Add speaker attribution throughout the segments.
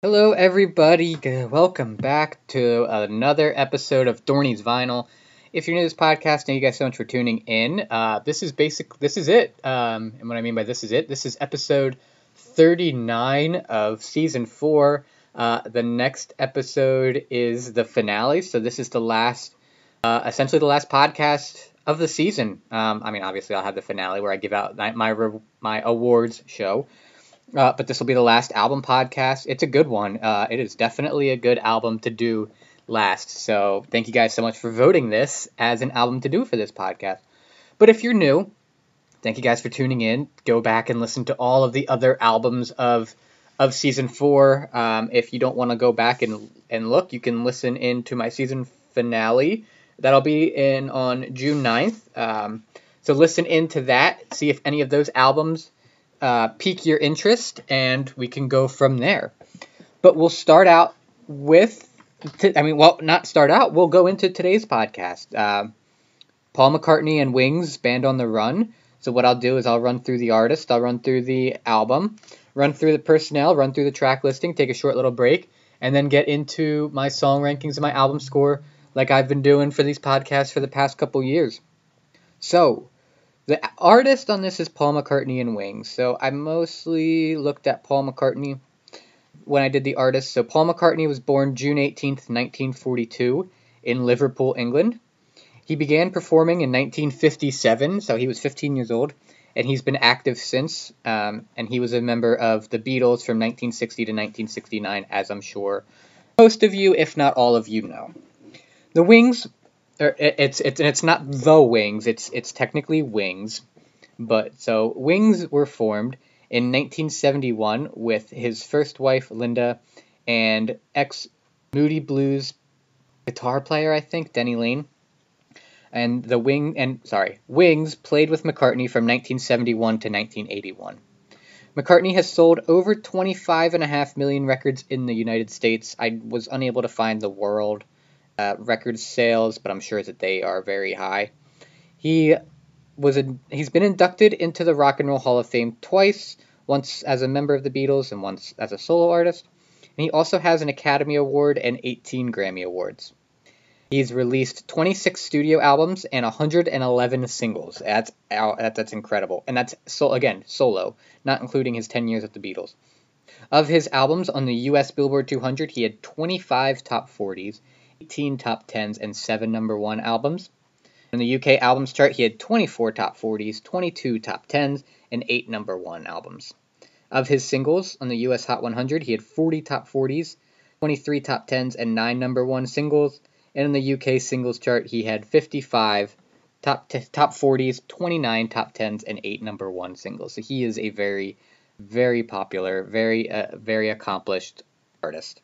Speaker 1: Hello, everybody. Welcome back to another episode of Dorney's Vinyl. If you're new to this podcast, thank you guys so much for tuning in. Uh, this is basic. This is it. Um, and what I mean by this is it. This is episode 39 of season four. Uh, the next episode is the finale. So this is the last, uh, essentially the last podcast of the season. Um, I mean, obviously, I'll have the finale where I give out my my, my awards show. Uh, but this will be the last album podcast. It's a good one. Uh, it is definitely a good album to do last. So thank you guys so much for voting this as an album to do for this podcast. But if you're new, thank you guys for tuning in. Go back and listen to all of the other albums of of season four. Um, if you don't want to go back and and look, you can listen in to my season finale. That'll be in on June 9th. Um, so listen into that. See if any of those albums uh, pique your interest, and we can go from there. But we'll start out with, t- I mean, well, not start out. We'll go into today's podcast. Uh, Paul McCartney and Wings, Band on the Run. So what I'll do is I'll run through the artist, I'll run through the album, run through the personnel, run through the track listing, take a short little break, and then get into my song rankings and my album score like I've been doing for these podcasts for the past couple years. So, the artist on this is Paul McCartney and Wings. So I mostly looked at Paul McCartney when I did the artist. So Paul McCartney was born June 18th, 1942 in Liverpool, England. He began performing in 1957, so he was 15 years old, and he's been active since. Um, and he was a member of the Beatles from 1960 to 1969, as I'm sure most of you, if not all of you, know. The Wings it's it's it's not the Wings. It's it's technically Wings, but so Wings were formed in 1971 with his first wife Linda and ex Moody Blues guitar player I think Denny Laine. And the Wing and sorry Wings played with McCartney from 1971 to 1981. McCartney has sold over 25.5 million records in the United States. I was unable to find the world uh, record sales, but I'm sure that they are very high. He was a, he's been inducted into the Rock and Roll Hall of Fame twice, once as a member of the Beatles and once as a solo artist. And he also has an Academy Award and 18 Grammy Awards. He's released 26 studio albums and 111 singles. That's that's incredible, and that's so again solo, not including his 10 years at the Beatles. Of his albums on the U.S. Billboard 200, he had 25 top 40s 18 top 10s, and 7 number 1 albums. In the UK albums chart, he had 24 top 40s, 22 top 10s, and 8 number 1 albums. Of his singles on the US Hot 100, he had 40 top 40s, 23 top 10s, and 9 number 1 singles. And in the UK singles chart, he had 55 top t- top 40s, 29 top 10s, and 8 number 1 singles. So he is a very, very popular, very, uh, very accomplished artist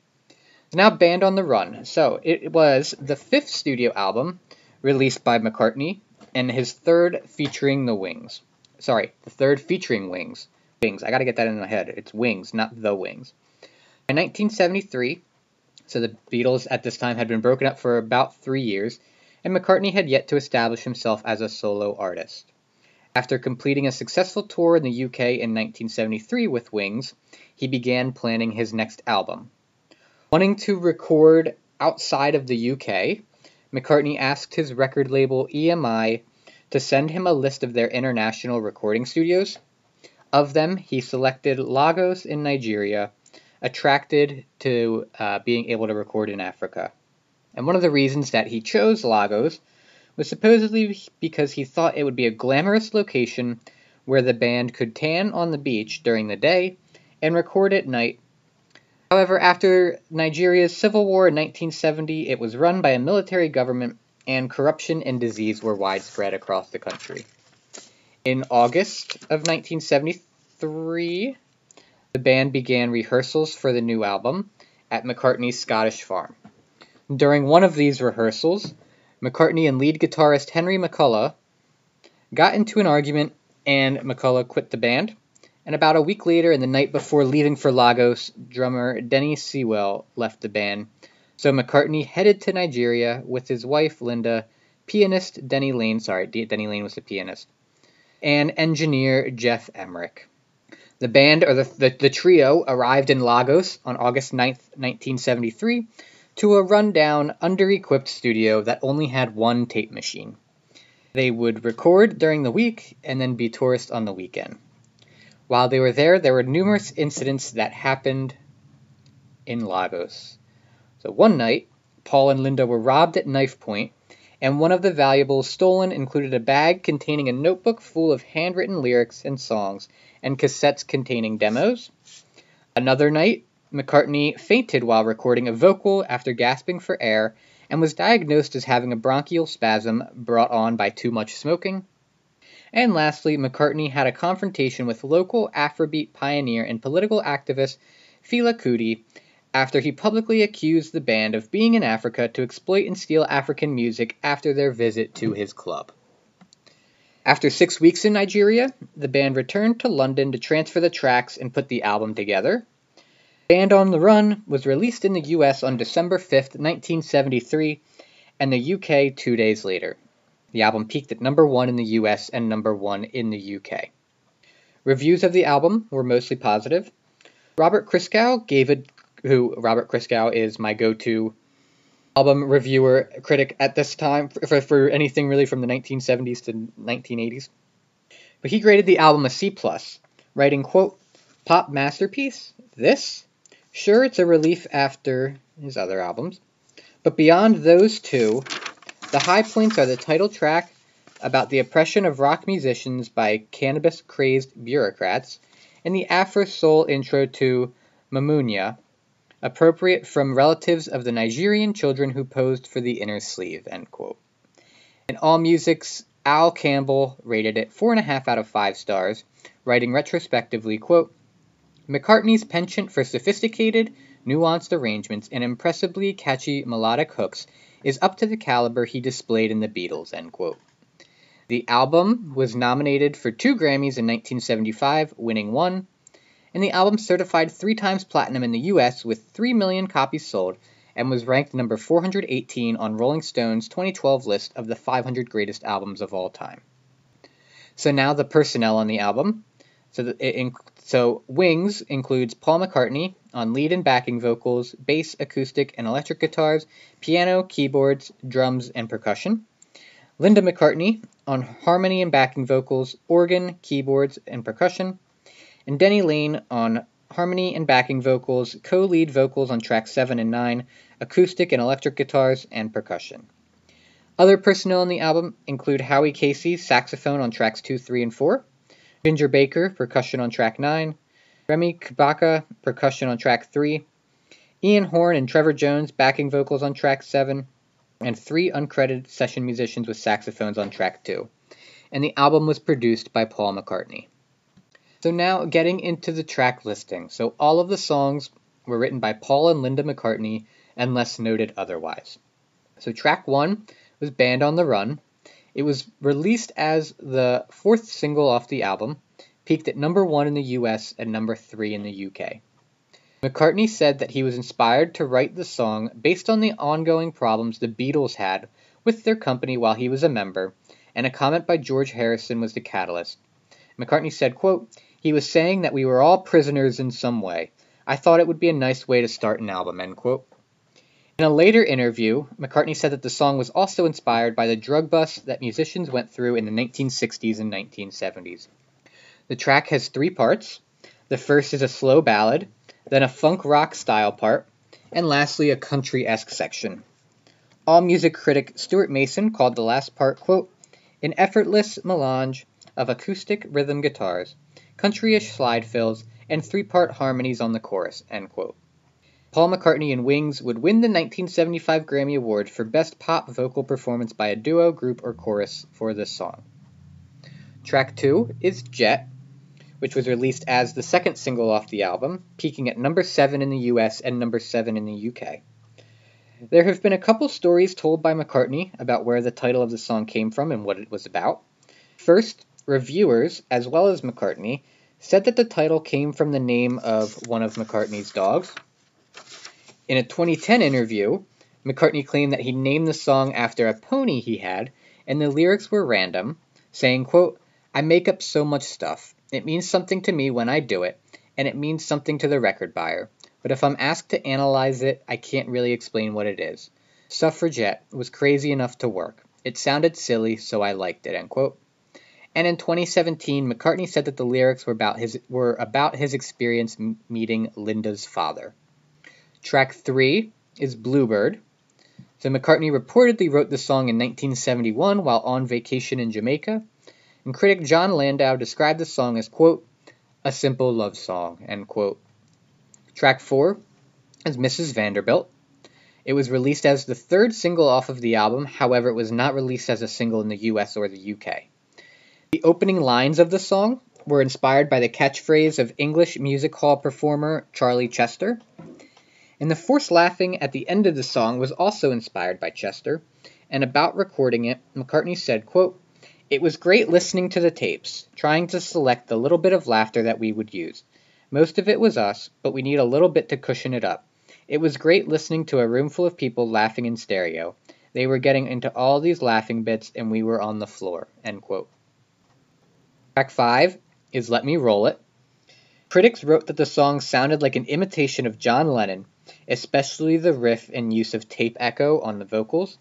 Speaker 1: now Band on the Run. So it was the fifth studio album released by McCartney and his third featuring the Wings. Sorry, the third featuring Wings. Wings. I gotta get that in my head. It's Wings, not the Wings. In 1973, so the Beatles at this time had been broken up for about three years, and McCartney had yet to establish himself as a solo artist. After completing a successful tour in the UK in 1973 with Wings, he began planning his next album, Wanting to record outside of the UK, McCartney asked his record label EMI to send him a list of their international recording studios. Of them, he selected Lagos in Nigeria, attracted to uh, being able to record in Africa. And one of the reasons that he chose Lagos was supposedly because he thought it would be a glamorous location where the band could tan on the beach during the day and record at night However, after Nigeria's civil war in 1970, it was run by a military government and corruption and disease were widespread across the country. In August of 1973, the band began rehearsals for the new album at McCartney's Scottish farm. During one of these rehearsals, McCartney and lead guitarist Henry McCullough got into an argument and McCullough quit the band. And about a week later, and the night before leaving for Lagos, drummer Denny Seiwell left the band. So McCartney headed to Nigeria with his wife Linda, pianist Denny Laine, sorry, Denny Laine was the pianist, and engineer Geoff Emerick. The band, or the, the, the trio, arrived in Lagos on August 9th, 1973, to a rundown, under equipped studio that only had one tape machine. They would record during the week and then be tourists on the weekend. While they were there, there were numerous incidents that happened in Lagos. So one night, Paul and Linda were robbed at knife point, and one of the valuables stolen included a bag containing a notebook full of handwritten lyrics and songs and cassettes containing demos. Another night, McCartney fainted while recording a vocal after gasping for air and was diagnosed as having a bronchial spasm brought on by too much smoking. And lastly, McCartney had a confrontation with local Afrobeat pioneer and political activist Fela Kuti after he publicly accused the band of being in Africa to exploit and steal African music after their visit to his club. After six weeks in Nigeria, the band returned to London to transfer the tracks and put the album together. Band on the Run was released in the US on December 5th, 1973, and the UK two days later. The album peaked at number one in the US and number one in the UK. Reviews of the album were mostly positive. Robert Christgau gave it who Robert Christgau is my go-to album reviewer critic at this time for, for anything really from the 1970s to 1980s. But he graded the album a C plus, writing, quote, pop masterpiece? This? Sure, it's a relief after his other albums. But beyond those two, the high points are the title track about the oppression of rock musicians by cannabis crazed bureaucrats and the Afro Soul intro to Mamunia, appropriate from relatives of the Nigerian children who posed for the inner sleeve, end quote. In AllMusic's Al Campbell rated it 4.5 out of 5 stars, writing retrospectively, quote, McCartney's penchant for sophisticated, nuanced arrangements and impressively catchy melodic hooks is up to the caliber he displayed in the Beatles, end quote. The album was nominated for two Grammys in 1975, winning one, and the album certified three times platinum in the US with 3 million copies sold and was ranked number 418 on Rolling Stone's 2012 list of the 500 greatest albums of all time. So now the personnel on the album. So, inc- so Wings includes Paul McCartney on lead and backing vocals, bass, acoustic, and electric guitars, piano, keyboards, drums, and percussion. Linda McCartney on harmony and backing vocals, organ, keyboards, and percussion and Denny Laine on harmony and backing vocals, co lead vocals on tracks 7 and 9, acoustic and electric guitars, and percussion. Other personnel on the album include Howie Casey, saxophone on tracks 2, 3, and 4, Ginger Baker, percussion on track 9, Remy Kabaka, percussion on track 3, Ian Horne and Trevor Jones, backing vocals on track 7, and three uncredited session musicians with saxophones on track 2. And the album was produced by Paul McCartney. So now getting into the track listing. So all of the songs were written by Paul and Linda McCartney unless noted otherwise. So track 1 was Band on the Run. It was released as the fourth single off the album, peaked at number 1 in the US and number 3 in the UK. McCartney said that he was inspired to write the song based on the ongoing problems the Beatles had with their company while he was a member, and a comment by George Harrison was the catalyst. McCartney said, quote, he was saying that we were all prisoners in some way. I thought it would be a nice way to start an album, end quote. In a later interview, McCartney said that the song was also inspired by the drug bust that musicians went through in the 1960s and 1970s. The track has three parts. The first is a slow ballad, then a funk rock style part, and lastly a country esque section. AllMusic critic Stewart Mason called the last part, quote, an effortless melange of acoustic rhythm guitars, countryish slide fills, and three-part harmonies on the chorus, end quote. Paul McCartney and Wings would win the 1975 Grammy Award for Best Pop Vocal Performance by a Duo, Group, or Chorus for this song. Track 2 is Jet, which was released as the second single off the album, peaking at number 7 in the US and number 7 in the UK. There have been a couple stories told by McCartney about where the title of the song came from and what it was about. First, Reviewers, as well as McCartney, said that the title came from the name of one of McCartney's dogs. In a 2010 interview, McCartney claimed that he named the song after a pony he had, and the lyrics were random, saying, quote, I make up so much stuff. It means something to me when I do it, and it means something to the record buyer. But if I'm asked to analyze it, I can't really explain what it is. Suffragette was crazy enough to work. It sounded silly, so I liked it. End quote. And in 2017, McCartney said that the lyrics were about his were about his experience meeting Linda's father. Track three is Bluebird. So McCartney reportedly wrote the song in 1971 while on vacation in Jamaica, and critic Jon Landau described the song as quote a simple love song end quote. Track four is Mrs. Vanderbilt. It was released as the third single off of the album, however, it was not released as a single in the US or the UK. The opening lines of the song were inspired by the catchphrase of English music hall performer Charlie Chester, and the forced laughing at the end of the song was also inspired by Chester, and about recording it, McCartney said, quote, It was great listening to the tapes, trying to select the little bit of laughter that we would use. Most of it was us, but we need a little bit to cushion it up. It was great listening to a room full of people laughing in stereo. They were getting into all these laughing bits, and we were on the floor. End quote. Track 5 is Let Me Roll It. Critics wrote that the song sounded like an imitation of John Lennon, especially the riff and use of tape echo on the vocals.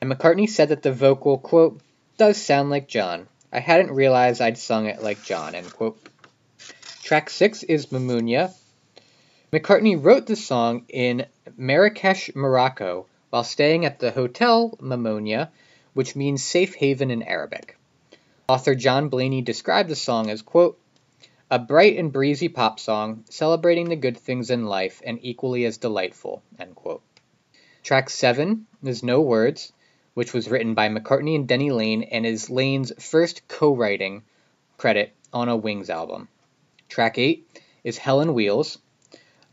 Speaker 1: And McCartney said that the vocal, quote, does sound like John. I hadn't realized I'd sung it like John, end quote. Track 6 is Mamunia. McCartney wrote the song in Marrakesh, Morocco, while staying at the Hotel Mamunia, which means safe haven in Arabic. Author John Blaney described the song as, quote, a bright and breezy pop song celebrating the good things in life and equally as delightful. Track 7 is No Words, which was written by McCartney and Denny Laine and is Laine's first co writing credit on a Wings album. Track 8 is Helen Wheels.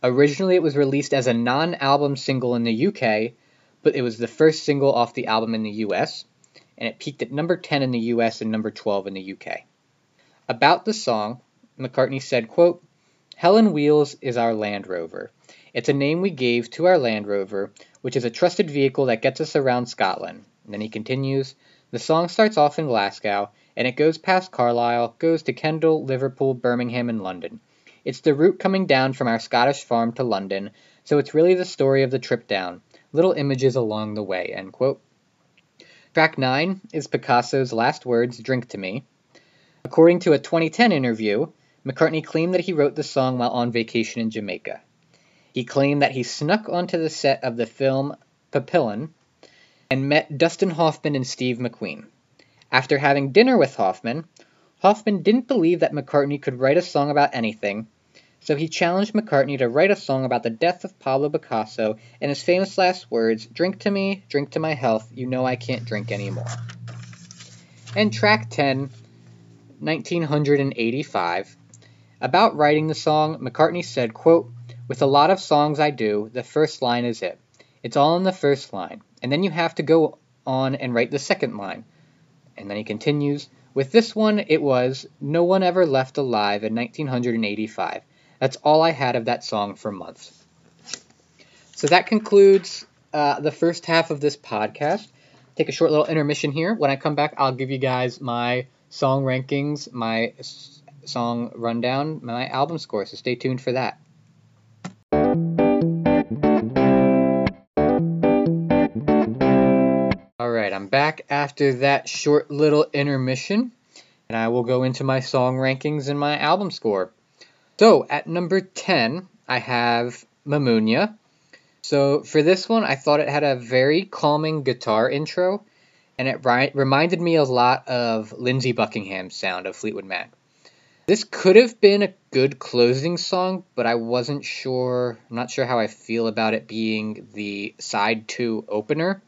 Speaker 1: Originally, it was released as a non album single in the UK, but it was the first single off the album in the US, and it peaked at number 10 in the US and number 12 in the UK. About the song, McCartney said, quote, Helen Wheels is our Land Rover. It's a name we gave to our Land Rover, which is a trusted vehicle that gets us around Scotland. And then he continues, the song starts off in Glasgow, and it goes past Carlisle, goes to Kendal, Liverpool, Birmingham, and London. It's the route coming down from our Scottish farm to London, so it's really the story of the trip down. Little images along the way, end quote. Track 9 is Picasso's last words, Drink to Me. According to a 2010 interview, McCartney claimed that he wrote the song while on vacation in Jamaica. He claimed that he snuck onto the set of the film Papillon and met Dustin Hoffman and Steve McQueen. After having dinner with Hoffman, Hoffman didn't believe that McCartney could write a song about anything, so he challenged McCartney to write a song about the death of Pablo Picasso and his famous last words Drink to me, drink to my health, you know I can't drink anymore. And track 10, 1985, about writing the song, McCartney said, quote, With a lot of songs I do, the first line is it. It's all in the first line, and then you have to go on and write the second line. And then he continues, With this one, it was, No one ever left alive in 1985. That's all I had of that song for months. So that concludes uh, the first half of this podcast. Take a short little intermission here. When I come back, I'll give you guys my song rankings, my song rundown, my album score, so stay tuned for that. Alright, I'm back after that short little intermission, and I will go into my song rankings and my album score. So, at number 10, I have Mamunia. So, for this one, I thought it had a very calming guitar intro, and it ri- reminded me a lot of Lindsey Buckingham's sound of Fleetwood Mac. This could have been a good closing song, but I wasn't sure. I'm not sure how I feel about it being the side two opener.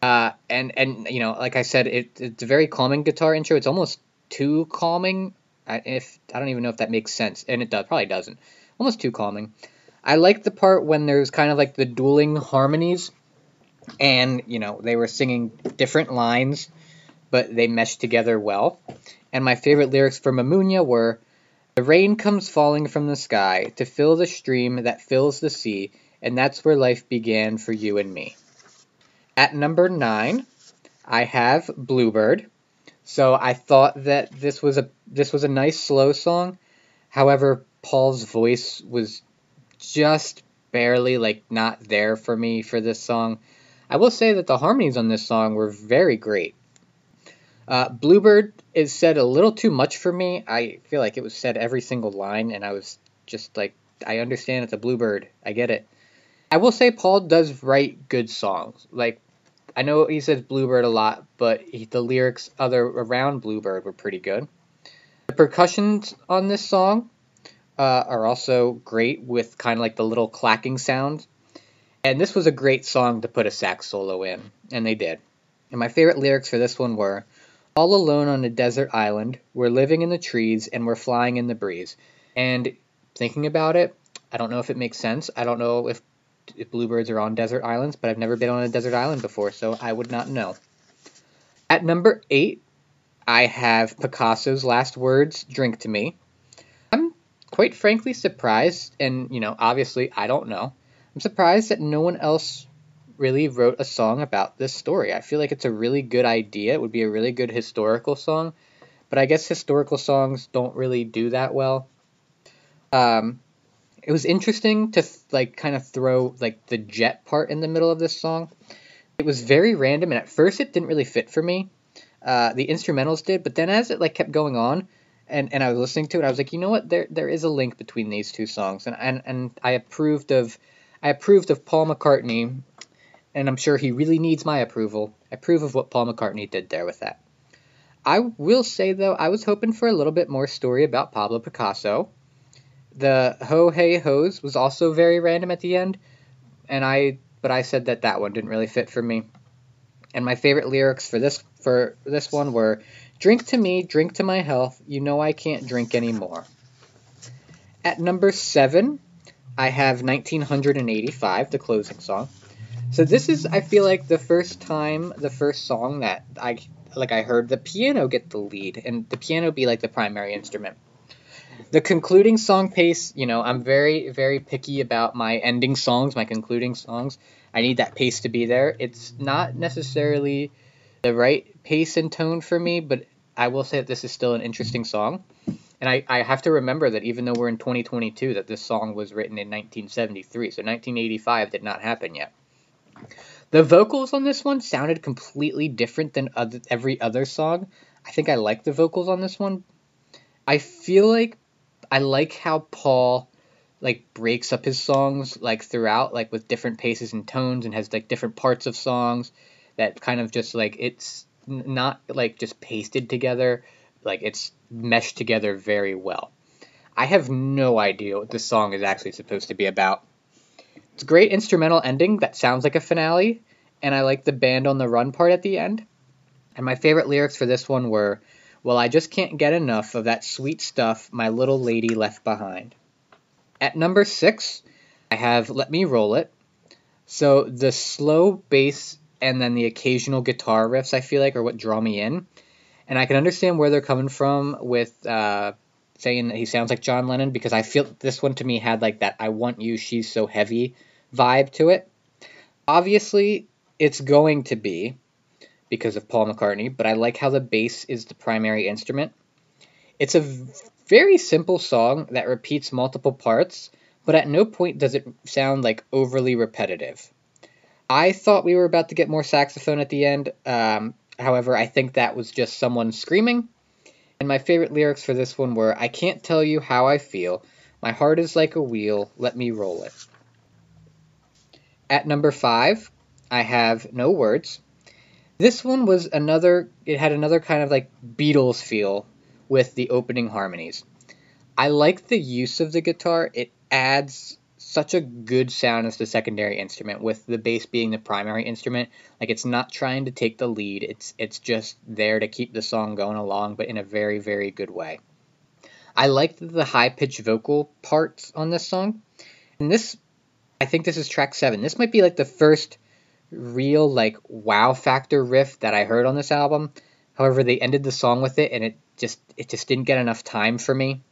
Speaker 1: Uh, and and you know, like I said, it, it's a very calming guitar intro. It's almost too calming. I, if I don't even know if that makes sense, and it does probably doesn't. Almost too calming. I like the part when there's kind of like the dueling harmonies, and you know they were singing different lines, but they meshed together well and my favorite lyrics for Mamunia were The rain comes falling from the sky to fill the stream that fills the sea, and that's where life began for you and me. At number nine, I have Bluebird. So I thought that this was a this was a nice slow song. However, Paul's voice was just barely like not there for me for this song. I will say that the harmonies on this song were very great. Uh, Bluebird is said a little too much for me. I feel like it was said every single line, and I was just like, I understand it's a Bluebird. I get it. I will say Paul does write good songs. Like, I know he says Bluebird a lot, but he, the lyrics other around Bluebird were pretty good. The percussions on this song uh, are also great with kind of like the little clacking sound. And this was a great song to put a sax solo in, and they did. And my favorite lyrics for this one were All alone on a desert island, we're living in the trees and we're flying in the breeze. And thinking about it, I don't know if it makes sense. I don't know if, if bluebirds are on desert islands, but I've never been on a desert island before, so I would not know. At number eight, I have Picasso's last words, Drink to Me. I'm quite frankly surprised, and, you know, obviously I don't know. I'm surprised that no one else really wrote a song about this story. I feel like it's a really good idea. It would be a really good historical song, but I guess historical songs don't really do that well. Um, it was interesting to like kind of throw like the jet part in the middle of this song. It was very random, and at first it didn't really fit for me. Uh, the instrumentals did, but then as it like kept going on, and, and I was listening to it, I was like, you know what? There there is a link between these two songs, and and, and I approved of I approved of Paul McCartney, and I'm sure he really needs my approval. I approve of what Paul McCartney did there with that. I will say though, I was hoping for a little bit more story about Pablo Picasso. The ho hey ho's was also very random at the end, and I but I said that that one didn't really fit for me. And my favorite lyrics for this for this one were Drink to me, drink to my health, you know I can't drink anymore. At number 7, I have 1985, the closing song. So this is I feel like the first time, the first song that I like I heard the piano get the lead and the piano be like the primary instrument. The concluding song pace, you know, I'm very very picky about my ending songs, my concluding songs. I need that pace to be there. It's not necessarily the right pace and tone for me, but I will say that this is still an interesting song. And I, I have to remember that even though we're in 2022, that this song was written in 1973. So 1985 did not happen yet. The vocals on this one sounded completely different than other, every other song. I think I like the vocals on this one. I feel like I like how Paul like breaks up his songs like throughout like with different paces and tones and has like different parts of songs that kind of just like it's not like just pasted together like it's meshed together very well i have no idea what this song is actually supposed to be about it's a great instrumental ending that sounds like a finale and i like the band on the run part at the end and my favorite lyrics for this one were well i just can't get enough of that sweet stuff my little lady left behind at number six, I have Let Me Roll It. So the slow bass and then the occasional guitar riffs, I feel like, are what draw me in. And I can understand where they're coming from with uh, saying that he sounds like John Lennon because I feel this one to me had like that I Want You, She's So Heavy vibe to it. Obviously, it's going to be because of Paul McCartney, but I like how the bass is the primary instrument. It's a very simple song that repeats multiple parts, but at no point does it sound like overly repetitive. I thought we were about to get more saxophone at the end. Um, however, I think that was just someone screaming. And my favorite lyrics for this one were I can't tell you how I feel. My heart is like a wheel. Let me roll it. At number five, I have No Words. This one was another, it had another kind of like Beatles feel with the opening harmonies. I like the use of the guitar. It adds such a good sound as the secondary instrument with the bass being the primary instrument. Like it's not trying to take the lead. It's it's just there to keep the song going along but in a very very good way. I liked the high pitched vocal parts on this song. And this I think this is track 7. This might be like the first real like wow factor riff that I heard on this album. However, they ended the song with it and it just it just didn't get enough time for me.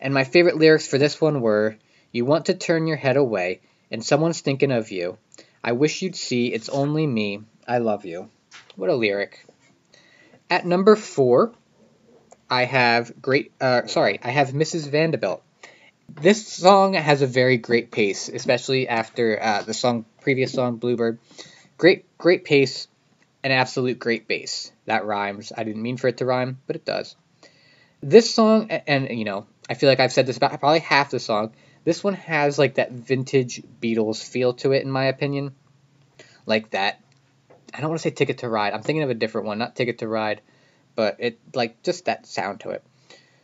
Speaker 1: And my favorite lyrics for this one were You want to turn your head away and someone's thinking of you. I wish you'd see it's only me. I love you. What a lyric. At number four, I have great. Uh, sorry, I have Mrs. Vanderbilt. This song has a very great pace, especially after uh, the song previous song Bluebird. Great, great pace, an absolute great bass. That rhymes. I didn't mean for it to rhyme, but it does. This song, and you know, I feel like I've said this about probably half the song. This one has like that vintage Beatles feel to it, in my opinion. Like that. I don't want to say Ticket to Ride. I'm thinking of a different one, not Ticket to Ride, but it like just that sound to it.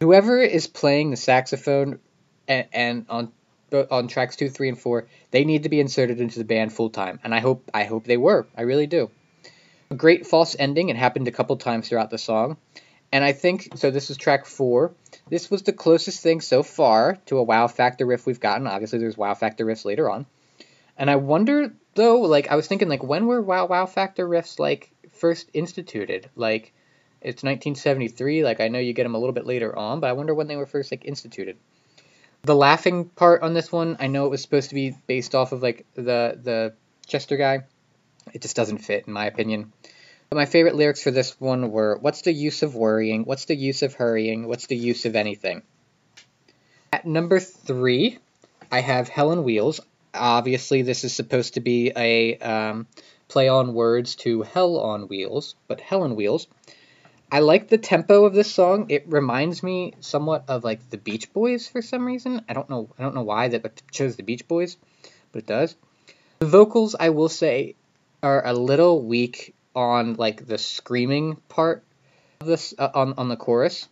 Speaker 1: Whoever is playing the saxophone and, and on on tracks two, three, and four, they need to be inserted into the band full time, and I hope I hope they were. I really do. A great false ending. It happened a couple times throughout the song, and I think so. This is track four. This was the closest thing so far to a wow factor riff we've gotten. Obviously, there's wow factor riffs later on, and I wonder though. Like I was thinking, like when were wow wow factor riffs like first instituted? Like it's 1973. Like I know you get them a little bit later on, but I wonder when they were first like instituted the laughing part on this one, I know it was supposed to be based off of like the the Chester guy. It just doesn't fit in my opinion. But my favorite lyrics for this one were What's the use of worrying? What's the use of hurrying? What's the use of anything? At number three, I have Helen Wheels. Obviously, this is supposed to be a um, play on words to Hell on Wheels, but Helen Wheels. I like the tempo of this song. It reminds me somewhat of like the Beach Boys for some reason. I don't know. I don't know why that chose the Beach Boys, but it does. The vocals, I will say, are a little weak on like the screaming part of this uh, on on the chorus.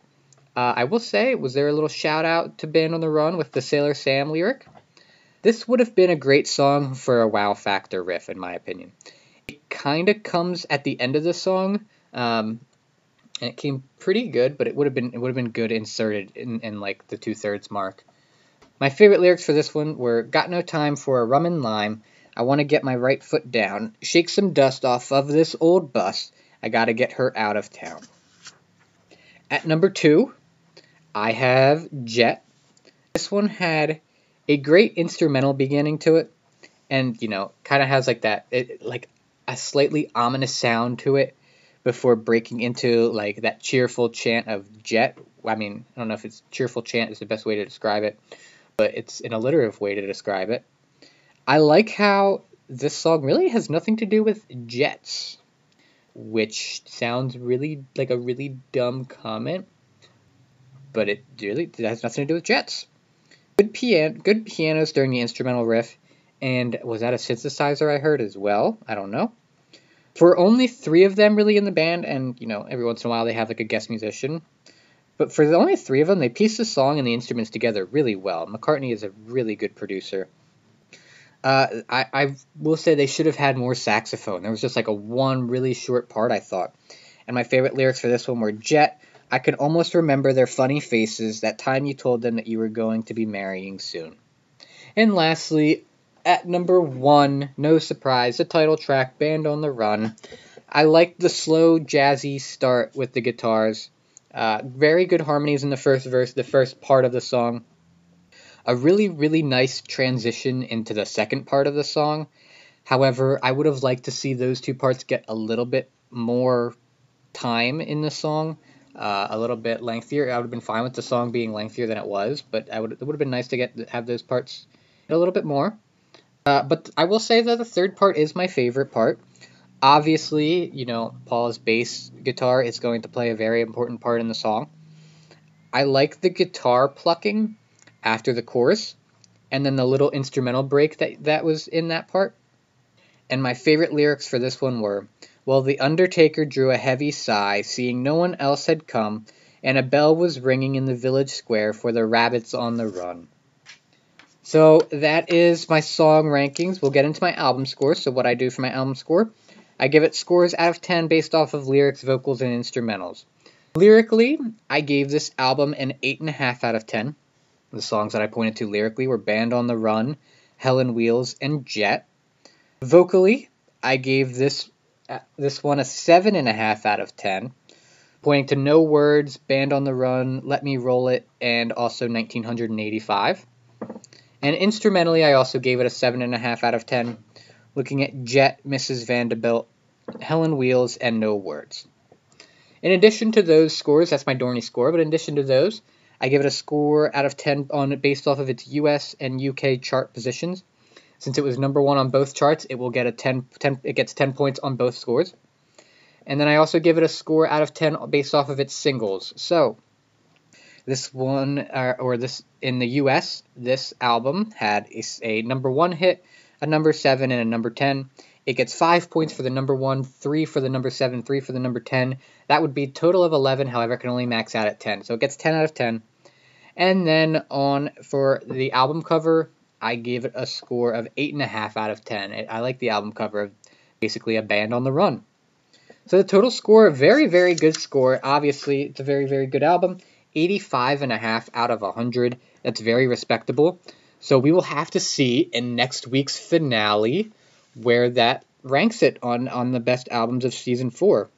Speaker 1: Uh, I will say, was there a little shout out to Band on the Run with the Sailor Sam lyric? This would have been a great song for a wow factor riff, in my opinion. It kind of comes at the end of the song. Um, and it came pretty good, but it would have been it would have been good inserted in, in like the two thirds mark. My favorite lyrics for this one were "Got no time for a rum and lime. I want to get my right foot down, shake some dust off of this old bus. I got to get her out of town." At number two, I have Jet. This one had a great instrumental beginning to it, and you know, kind of has like that, it, like a slightly ominous sound to it before breaking into like that cheerful chant of Jet. I mean, I don't know if it's cheerful chant is the best way to describe it, but it's an alliterative way to describe it. I like how this song really has nothing to do with jets, which sounds really like a really dumb comment, but it really it has nothing to do with jets. Good piano, good pianos during the instrumental riff, and was that a synthesizer I heard as well? I don't know for only three of them really in the band, and you know every once in a while they have like a guest musician. But for the only three of them, they piece the song and the instruments together really well. McCartney is a really good producer. Uh, I, I will say they should have had more saxophone. There was just like a one really short part, I thought. And my favorite lyrics for this one were Jet, I can almost remember their funny faces that time you told them that you were going to be marrying soon. And lastly, at number one, no surprise, the title track, Band on the Run. I like the slow, jazzy start with the guitars. Uh, very good harmonies in the first verse, the first part of the song. A really, really nice transition into the second part of the song. However, I would have liked to see those two parts get a little bit more time in the song, uh, a little bit lengthier. I would have been fine with the song being lengthier than it was, but I would it would have been nice to get have those parts a little bit more. Uh, but I will say that the third part is my favorite part. Obviously, you know, Paul's bass guitar is going to play a very important part in the song. I like the guitar plucking after the chorus, and then the little instrumental break that, that was in that part. And my favorite lyrics for this one were Well, the Undertaker drew a heavy sigh, seeing no one else had come, and a bell was ringing in the village square for the rabbits on the run. So that is my song rankings. We'll get into my album score. So what I do for my album score, I give it scores out of 10 based off of lyrics, vocals, and instrumentals. Lyrically, I gave this album an 8.5 out of 10. The songs that I pointed to lyrically were Band on the Run, Helen Wheels, and Jet. Vocally, I gave this uh, this one a 7.5 out of 10, pointing to No Words, Band on the Run, Let Me Roll It, and also 1985. And instrumentally, I also gave it a 7.5 out of 10, looking at Jet, Mrs. Vanderbilt, Helen Wheels, and No Words. In addition to those scores, that's my Dorney score, but in addition to those, I give it a score out of 10 on based off of its US and UK chart positions. Since it was number one on both charts, it will get a 10, 10 it gets 10 points on both scores. And then I also give it a score out of 10 based off of its singles. So, this one, uh, or this in the US, this album had a, a number one hit, a number seven, and a number 10. It gets five points for the number one, three for the number seven, three for the number 10. That would be total of 11, however, it can only max out at 10. So it gets 10 out of 10. And then on for the album cover, I gave it a score of 8.5 out of 10. I like the album cover of basically a band on the run. So the total score, very, very good score. Obviously, it's a very, very good album. 85.5 out of 100. That's very respectable. So we will have to see in next week's finale where that ranks it on, on the best albums of season four.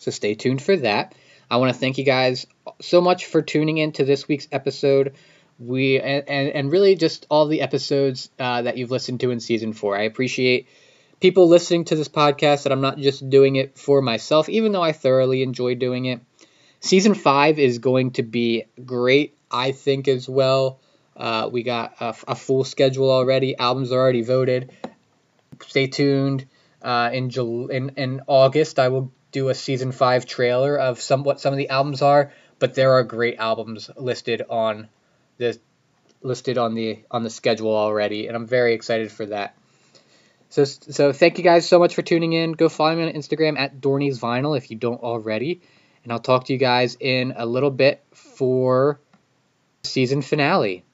Speaker 1: So stay tuned for that. I want to thank you guys so much for tuning in to this week's episode. We and, and, and really just all the episodes uh, that you've listened to in season four. I appreciate people listening to this podcast that I'm not just doing it for myself, even though I thoroughly enjoy doing it. Season five is going to be great, I think, as well. Uh, we got a, a, full schedule already. Albums are already voted. Stay tuned. Uh, in, Jul- in in August, I will do a season five trailer of some what some of the albums are. But there are great albums listed on the listed on the on the schedule already, and I'm very excited for that. So so thank you guys so much for tuning in. Go follow me on Instagram at Dorney's Vinyl if you don't already, and I'll talk to you guys in a little bit for season finale.